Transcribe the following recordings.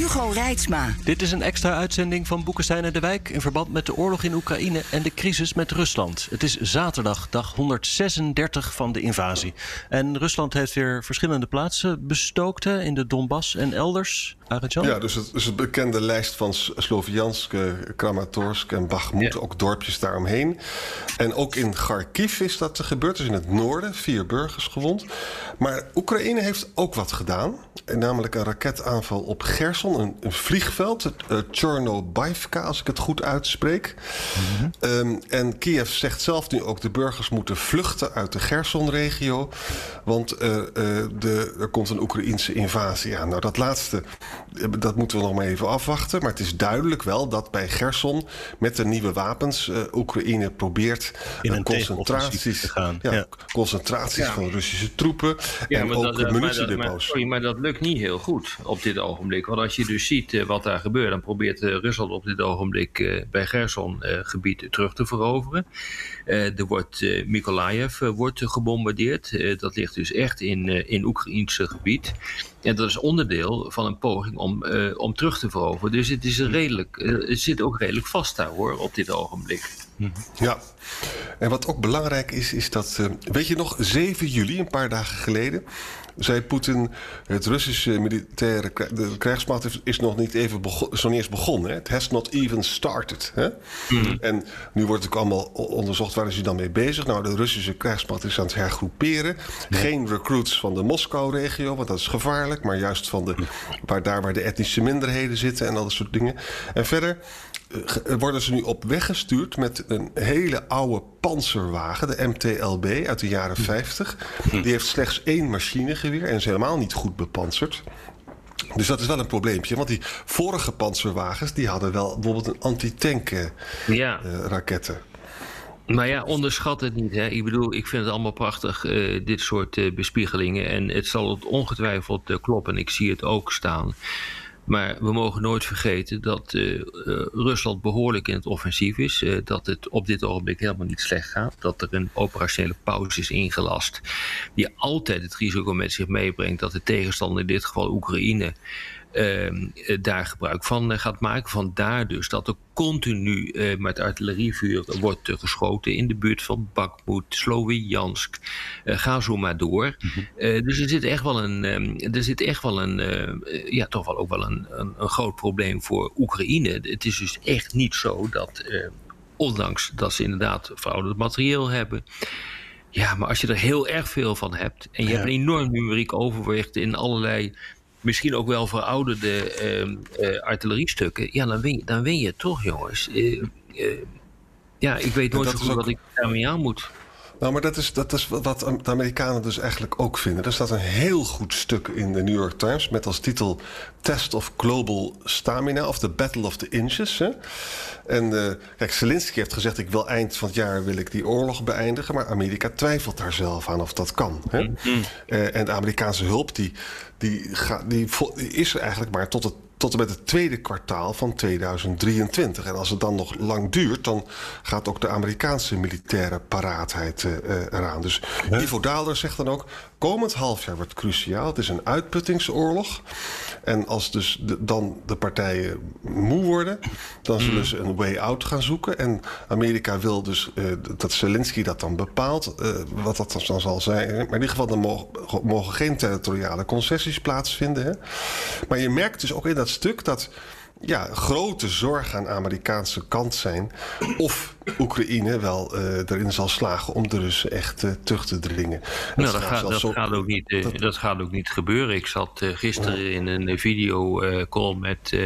Hugo Reitsma. Dit is een extra uitzending van Boekenstein en de Wijk in verband met de oorlog in Oekraïne en de crisis met Rusland. Het is zaterdag, dag 136 van de invasie. En Rusland heeft weer verschillende plaatsen bestookt in de Donbass en elders. Ja, dus het is bekende lijst van Sloviansk, Kramatorsk en Bakhmut, ook dorpjes daaromheen. En ook in Kharkiv is dat gebeurd, dus in het noorden, vier burgers gewond. Maar Oekraïne heeft ook wat gedaan, namelijk een raketaanval op Gerson, een, een vliegveld, het uh, als ik het goed uitspreek. Mhm. um, en Kiev zegt zelf nu ook de burgers moeten vluchten uit de Gerson-regio, want uh, uh, de, er komt een Oekraïense invasie aan. Nou, dat laatste dat moeten we nog maar even afwachten. Maar het is duidelijk wel dat bij Gerson met de nieuwe wapens uh, Oekraïne probeert in een concentraties te gaan. Ja, ja. concentraties ja. van Russische troepen ja, en maar ook dat, munitiedepots. Maar, maar, sorry, maar dat lukt niet heel goed op dit ogenblik. Want als je dus ziet uh, wat daar gebeurt, dan probeert uh, Rusland op dit ogenblik uh, bij Gerson gebied terug te veroveren. er wordt Mykolaiv wordt gebombardeerd. dat ligt dus echt in, in Oekraïnse gebied. En dat is onderdeel van een poging om, uh, om terug te veroveren. Dus het, is een redelijk, uh, het zit ook redelijk vast daar hoor, op dit ogenblik. Ja, en wat ook belangrijk is, is dat, uh, weet je nog, 7 juli, een paar dagen geleden, zei Poetin, het Russische militaire de krijgsmacht is nog niet even is nog niet eens begonnen. Het has not even started. Hè? Mm. En nu wordt ook allemaal onderzocht waar is hij dan mee bezig. Nou, de Russische krijgsmacht is aan het hergroeperen. Geen recruits van de Moskou-regio, want dat is gevaarlijk, maar juist van de, waar, daar waar de etnische minderheden zitten en al dat soort dingen. En verder worden ze nu op weg gestuurd met een hele oude panzerwagen, de MTLB uit de jaren 50. Die heeft slechts één machinegeweer en is helemaal niet goed bepanserd. Dus dat is wel een probleempje. Want die vorige panzerwagens die hadden wel bijvoorbeeld een antitank uh, ja. uh, raketten. Maar ja, onderschat het niet. Hè? Ik bedoel, ik vind het allemaal prachtig, uh, dit soort bespiegelingen. En het zal ongetwijfeld kloppen. Ik zie het ook staan. Maar we mogen nooit vergeten dat uh, uh, Rusland behoorlijk in het offensief is. Uh, dat het op dit ogenblik helemaal niet slecht gaat. Dat er een operationele pauze is ingelast. Die altijd het risico met zich meebrengt dat de tegenstander, in dit geval Oekraïne, daar gebruik van gaat maken. Vandaar dus dat er continu uh, met artillerievuur wordt geschoten in de buurt van Bakhmut, Sloviansk. Uh, ga zo maar door. Mm-hmm. dus er zit echt wel een, um, er zit echt wel een, ja, toch wel ook wel een, een, een, groot probleem voor Oekraïne. Het is dus echt niet zo dat, ondanks dat ze inderdaad verouderd materieel hebben. Ja, maar als je er heel erg veel van hebt en je ja. hebt een enorm numeriek overwicht in allerlei misschien ook wel verouderde uh, uh, artilleriestukken, ja, dan win, je, dan win je toch, jongens. Uh, ja, ik weet nooit zo goed ook... wat ik daarmee aan moet. Nou, maar dat is, dat is wat de Amerikanen dus eigenlijk ook vinden. Er staat een heel goed stuk in de New York Times met als titel Test of Global Stamina of the Battle of the Inches. Hè? En uh, kijk, Zelensky heeft gezegd: ik wil eind van het jaar wil ik die oorlog beëindigen. Maar Amerika twijfelt daar zelf aan of dat kan. Hè? Mm -hmm. uh, en de Amerikaanse hulp die, die, ga, die, die is er eigenlijk maar tot het tot en met het tweede kwartaal van 2023. En als het dan nog lang duurt, dan gaat ook de Amerikaanse militaire paraatheid uh, eraan. Dus. Ivo Daalder zegt dan ook: komend halfjaar wordt cruciaal. Het is een uitputtingsoorlog. En als dus de, dan de partijen moe worden, dan zullen ze een way out gaan zoeken. En Amerika wil dus uh, dat Zelensky dat dan bepaalt, uh, wat dat dan zal zijn. Maar in ieder geval, dan mogen, mogen geen territoriale concessies plaatsvinden. Hè? Maar je merkt dus ook in dat stuk dat ja, grote zorg aan de Amerikaanse kant zijn. Of Oekraïne wel uh, erin zal slagen om de Russen echt uh, terug te dringen. Nou, dat, gaat, dat, zo... gaat ook niet, uh, dat... dat... gaat ook niet gebeuren. Ik zat gisteren ja. in een videocall met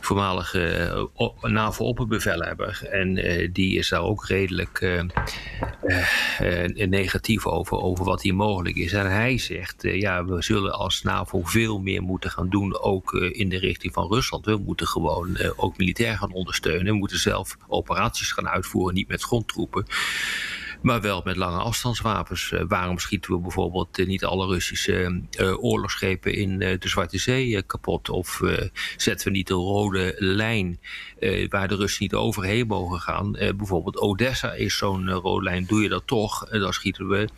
voormalige NAVO-opperbevelhebber. En die is daar ook redelijk negatief over, over wat hier mogelijk is. En hij zegt, ja, we zullen als NAVO veel meer moeten gaan doen, ook in de richting van Rusland. We moeten gewoon ook militair gaan ondersteunen. We moeten zelf operaties gaan uitvoeren, niet met grondtroepen maar wel met lange afstandswapens. Uh, waarom schieten we bijvoorbeeld uh, niet alle Russische uh, oorlogsschepen in de Zwarte Zee kapot? Of zetten we niet de rode lijn waar de Russen niet overheen mogen gaan? bijvoorbeeld Odessa is zo'n rode lijn. Doe je dat toch, dan schieten we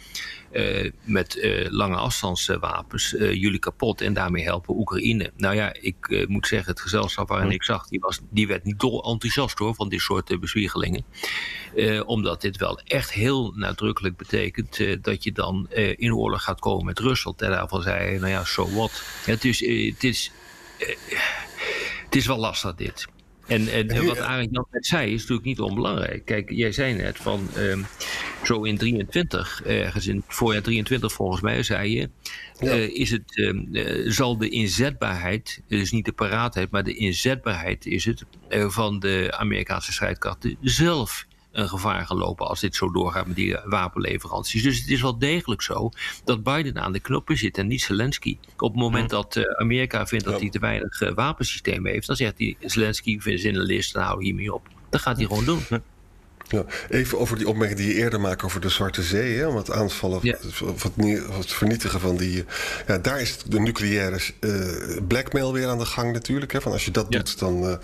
met uh, lange afstandswapens uh, jullie kapot en daarmee helpen Oekraïne. Nou ja, ik moet zeggen, het gezelschap waarin ik zag, die, was, die werd niet dol enthousiast hoor van dit soort bezwiegelingen. omdat dit wel echt heel nadrukkelijk betekent dat je dan in oorlog gaat komen met Rusland. En daarvan zei hij, nou ja, so what. Het is, het is, het is wel lastig dit. En, en wat Arend Jan net zei is natuurlijk niet onbelangrijk. Kijk, jij zei net van um, zo in 23, ergens in het voorjaar 23 volgens mij, zei je, ja. uh, is het, uh, zal de inzetbaarheid, dus niet de paraatheid, maar de inzetbaarheid is het, uh, van de Amerikaanse strijdkrachten zelf een gevaar gelopen als dit zo doorgaat met die wapenleveranties. Dus het is wel degelijk zo dat Biden aan de knoppen zit en niet Zelensky. Op het moment dat uh, Amerika vindt dat hij te weinig uh, wapensystemen heeft, dan zegt hij Zelensky vindt in een list, nou hiermee op. Dat gaat hij gewoon doen. Ja, even over die opmerking die je eerder maakte over de Zwarte Zee. Hè, om het aanvallen ja. of, het, het, vernietigen van die. Ja, daar is de nucleaire uh, blackmail weer aan de gang natuurlijk. Hè, van als je dat ja. doet, dan. Uh,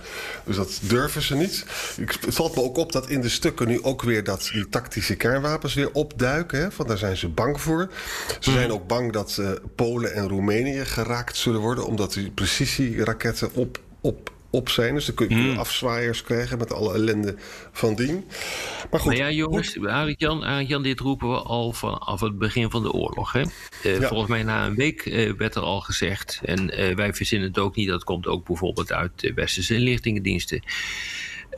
dus dat durven ze niet. Ik, het valt me ook op dat in de stukken nu ook weer dat die tactische kernwapens weer opduiken. Hè, van daar zijn ze bang voor. Ze zijn ook bang dat uh, Polen en Roemenië geraakt zullen worden, omdat die precisieraketten op. op op zijn. Dus dan kun je mm. afzwaaiers krijgen met alle ellende van dien. Maar goed. Nou ja, jongens, Arend-Jan, Jan, dit roepen we al vanaf het begin van de oorlog. Hè? Uh, ja. Volgens mij na een week uh, werd er al gezegd, en uh, wij verzinnen het ook niet, dat komt ook bijvoorbeeld uit de westerse inlichtingendiensten.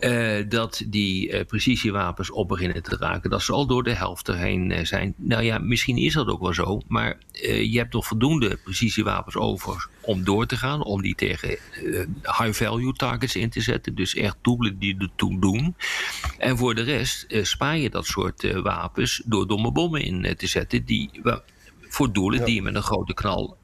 Uh, dat die uh, precisiewapens op beginnen te raken. Dat ze al door de helft erheen uh, zijn. Nou ja, misschien is dat ook wel zo. Maar je hebt toch voldoende precisiewapens over om door te gaan. Om die tegen high-value targets in te zetten. Dus echt doelen die er toe doen. En voor de rest spaar je dat soort wapens door domme bommen in te zetten. Die, voor doelen ja. die je met een grote knal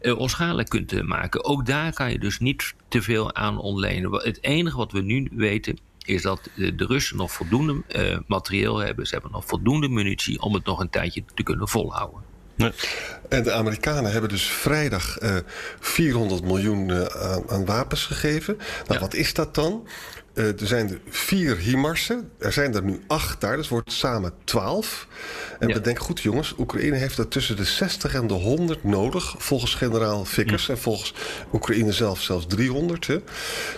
uh, onschadelijk kunt eh, maken. Ook daar kan je dus niet te veel aan ontlenen. Het enige wat we nu weten is dat de, de Russen nog voldoende uh, materieel hebben. Ze hebben nog voldoende munitie om het nog een tijdje te kunnen volhouden. Nee. En de Amerikanen hebben dus vrijdag uh, 400 miljoen uh, aan, aan, wapens gegeven. Nou, ja. wat is dat dan? Uh, er zijn er vier HIMARS'en. Er zijn er nu acht daar. Dus wordt samen twaalf. En ja. bedenk goed, jongens. Oekraïne heeft er tussen de 60 en de 100 nodig. Volgens generaal Vickers. Ja. En volgens Oekraïne zelf zelfs 300. Hè.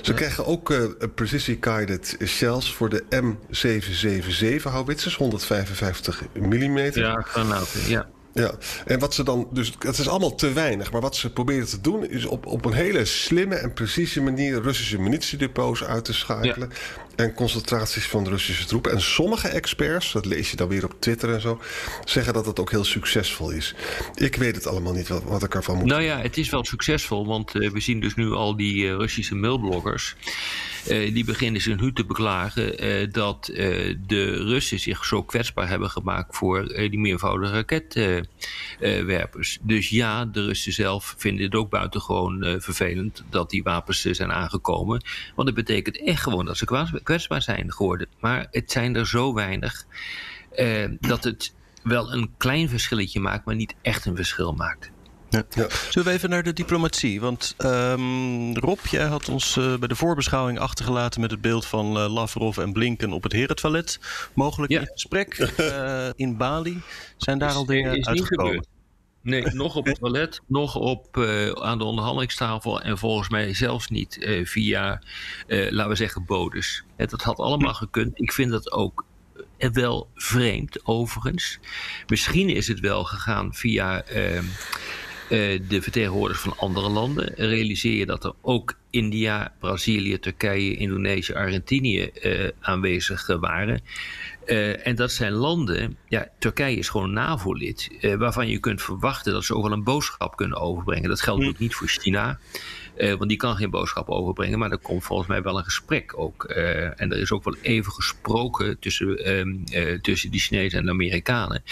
Ze ja. krijgen ook uh, precision-guided shells voor de M777 houwitsers. 155 mm. Ja, granaten. Ja. Ja, en wat ze dan, dus het is allemaal te weinig. Maar wat ze proberen te doen, is op, op een hele slimme en precieze manier Russische munitiedepots uit te schakelen. Ja. En concentraties van de Russische troepen. En sommige experts, dat lees je dan weer op Twitter en zo, zeggen dat het ook heel succesvol is. Ik weet het allemaal niet wat, wat ik ervan moet. Nou ja, het is wel succesvol, want uh, we zien dus nu al die uh, Russische mailbloggers. Uh, die beginnen zich nu te beklagen uh, dat uh, de Russen zich zo kwetsbaar hebben gemaakt voor die meervoudige raketwerpers. dus ja, de Russen zelf vinden het ook buitengewoon vervelend dat die wapens zijn aangekomen. Want het betekent echt gewoon dat ze kwetsbaar zijn geworden. Maar het zijn er zo weinig dat het wel een klein verschilletje maakt, maar niet echt een verschil maakt. Ja. Ja. Zullen we even naar de diplomatie? Want um, Rob, jij had ons uh, bij de voorbeschouwing achtergelaten met het beeld van uh, Lavrov en Blinken op het herentoilet. Mogelijk ja. in gesprek uh, in Bali. Zijn daar is, al dingen uitgekomen? Nee, nog op het toilet, nog op, aan de onderhandelingstafel en volgens mij zelfs niet via, laten we zeggen, bodes. dat had allemaal gekund. Ik vind dat ook wel vreemd, overigens. Misschien is het wel gegaan via ehm, uh, de vertegenwoordigers van andere landen. Realiseer je dat er ook India, Brazilië, Turkije, Indonesië, Argentinië uh, aanwezig waren. Uh, en dat zijn landen, ja, Turkije is gewoon een NAVO-lid, uh, waarvan je kunt verwachten dat ze ook wel een boodschap kunnen overbrengen. Dat geldt ook niet voor China. Uh, want die kan geen boodschap overbrengen, maar er komt volgens mij wel een gesprek ook. en er is ook wel even gesproken tussen, ehm, tussen die Chinezen en de Amerikanen.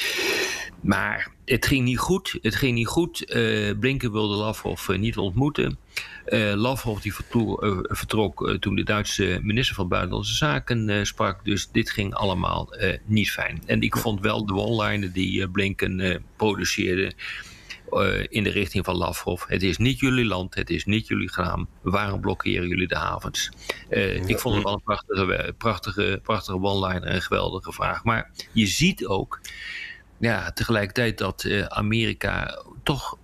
Maar het ging niet goed. Het ging niet goed. Blinken wilde Lavrov niet ontmoeten. Uh, Lavrov die uh, vertrok uh, toen de Duitse minister van Buitenlandse Zaken sprak. Dus dit ging allemaal niet fijn. En ik vond wel de one-liner die Blinken produceerde in de richting van Lavrov. Het is niet jullie land, het is niet jullie graan. Waarom blokkeren jullie de havens? ik vond het wel een prachtige, prachtige, prachtige one-liner en een geweldige vraag. Maar je ziet ook ja, tegelijkertijd dat Amerika toch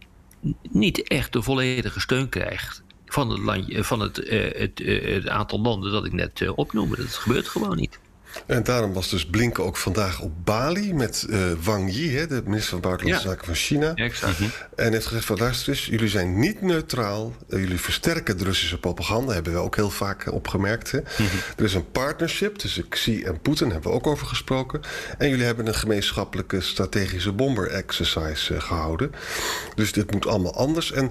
niet echt de volledige steun krijgt van het, landje, van het, uh, het, het, aantal landen dat ik net opnoemde. Dat gebeurt gewoon niet. En daarom was dus Blinken ook vandaag op Bali met uh, Wang Yi, hè, de minister van Buitenlandse Zaken van China. Ja, exact. Mhm. En heeft gezegd van luister eens, jullie zijn niet neutraal. Uh, jullie versterken de Russische propaganda, hebben we ook heel vaak opgemerkt. Hè. Mhm. Er is een partnership tussen Xi en Poetin, hebben we ook over gesproken. En jullie hebben een gemeenschappelijke strategische bomber exercise uh, gehouden. Dus dit moet allemaal anders. En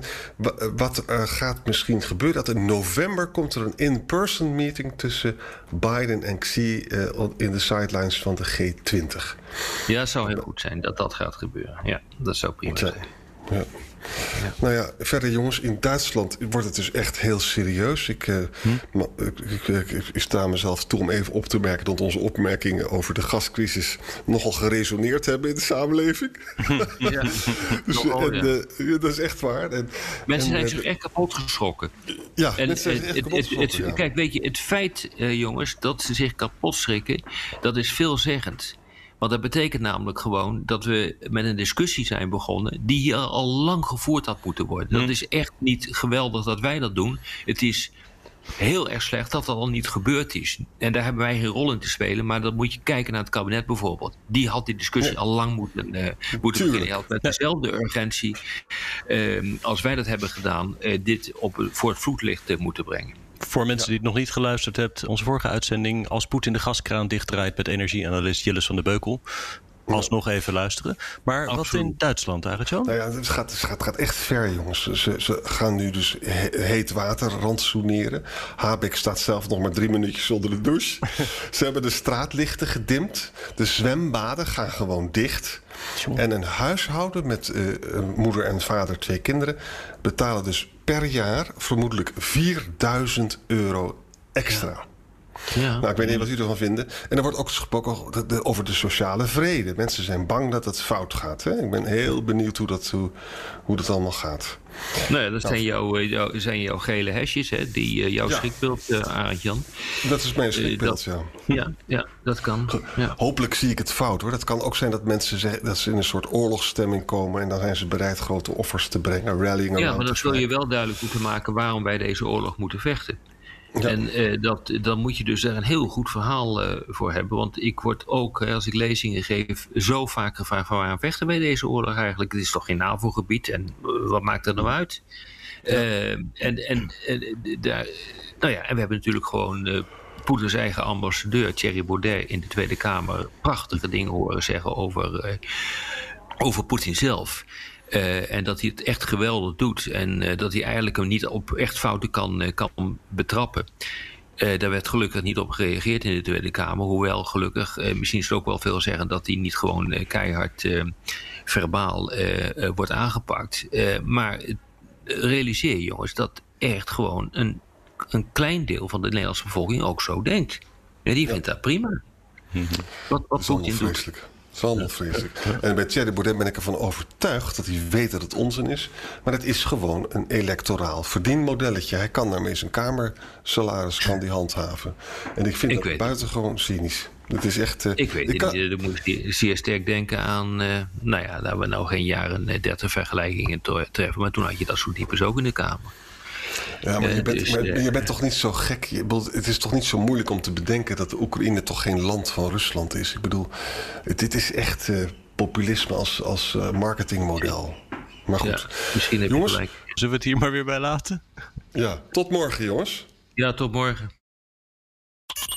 wat gaat misschien gebeuren, dat in november komt er een in-person meeting tussen Biden en Xi in de sidelines van de G20. Ja, het zou heel goed zijn dat dat gaat gebeuren. Ja, dat zou prima zijn. Ja. Ja. Nou ja, verder jongens, in Duitsland wordt het dus echt heel serieus. Ik, uh, hm? ik, ik, ik, sta mezelf toe om even op te merken dat onze opmerkingen over de gascrisis nogal geresoneerd hebben in de samenleving. Ja. dus, en, uh, dat is echt waar. En, mensen zijn zich echt kapot geschrokken. Ja, en, mensen zijn echt kapot geschrokken. Kijk, weet je, het feit, uh, jongens, dat ze zich kapot schrikken, dat is veelzeggend. Want dat betekent namelijk gewoon dat we met een discussie zijn begonnen die hier al lang gevoerd had moeten worden. Dat hm. is echt niet geweldig dat wij dat doen. Het is heel erg slecht dat dat al niet gebeurd is. En daar hebben wij geen rol in te spelen. Maar dan moet je kijken naar het kabinet bijvoorbeeld. Die had die discussie al lang moeten, uh, moeten beginnen. met dezelfde urgentie uh, als wij dat hebben gedaan, uh, dit op, voor het vloedlicht uh, moeten brengen. Voor mensen die het nog niet geluisterd hebben, onze vorige uitzending... als Poetin de gaskraan dichtdraait met energieanalist Jillis van de Beukel alsnog even luisteren. Maar wat in Duitsland eigenlijk, Nou ja, het gaat, het gaat, gaat echt ver, jongens. Ze, ze gaan nu dus heet water rantsoeneren. Habeck staat zelf nog maar drie minuutjes onder de douche. ze hebben de straatlichten gedimd. De zwembaden gaan gewoon dicht. En een huishouden met uh, moeder en vader, twee kinderen... betalen dus per jaar vermoedelijk 4000 euro extra. Ja. Nou, ik weet niet wat u ervan vinden. En er wordt ook gesproken over de sociale vrede. Mensen zijn bang dat het fout gaat. Hè? Ik ben heel benieuwd hoe dat, hoe, hoe dat allemaal gaat. Nee, dat zijn, jouw, eh, jouw, zijn jouw gele hesjes, hè? Die, uh, jouw ja. schrikbeeld, uh, Arend Jan. Dat is mijn schrikbeeld, ja. ja. Ja, dat kan. Ja. Hopelijk zie ik het fout hoor. Dat kan ook zijn dat mensen zeggen, dat ze in een soort oorlogsstemming komen en dan zijn ze bereid grote offers te brengen, rallying Ja, maar dan zul je wel duidelijk moeten maken waarom wij deze oorlog moeten vechten. En uh, dat, dan moet je dus daar een heel goed verhaal uh, voor hebben. Want ik word ook, als ik lezingen geef, zo vaak gevraagd van waarom vechten wij deze oorlog eigenlijk? Het is toch geen NAVO-gebied en uh, wat maakt er nou uit? Ja. en, en, en, daar, nou ja, en we hebben natuurlijk gewoon Poetins eigen ambassadeur Thierry Baudet in de Tweede Kamer prachtige dingen horen zeggen over, over Poetin zelf. Uh, en dat hij het echt geweldig doet. En uh, dat hij eigenlijk hem niet op echt fouten kan, uh, kan betrappen. daar werd gelukkig niet op gereageerd in de Tweede Kamer. Hoewel gelukkig, misschien is het ook wel veel zeggen... dat hij niet gewoon keihard verbaal wordt aangepakt. maar realiseer jongens dat echt gewoon een, een klein deel van de Nederlandse bevolking ook zo denkt. En die vindt dat prima. Mhm. Wat, wat Poetin doet. Dat is allemaal vreselijk. En bij Thierry Baudet ben ik ervan overtuigd dat hij weet dat het onzin is. Maar het is gewoon een electoraal verdienmodelletje. Hij kan daarmee zijn kamersalaris kan die handhaven. En ik vind ik dat buitengewoon cynisch. Het is echt, uh, ik weet het kan... Dan moet ik zeer sterk denken aan... Uh, nou ja, daar we nou geen jaren 30 eh, vergelijkingen treffen. Maar toen had je dat soort types ook in de Kamer. Ja, maar je bent, dus, maar je bent toch niet zo gek. het is toch niet zo moeilijk om te bedenken dat de Oekraïne toch geen land van Rusland is. Ik bedoel, dit is echt uh, populisme als, als uh, marketingmodel. Maar goed. Ja, misschien heb jongens, je gelijk. Zullen we het hier maar weer bij laten? Ja, tot morgen jongens. Ja, tot morgen.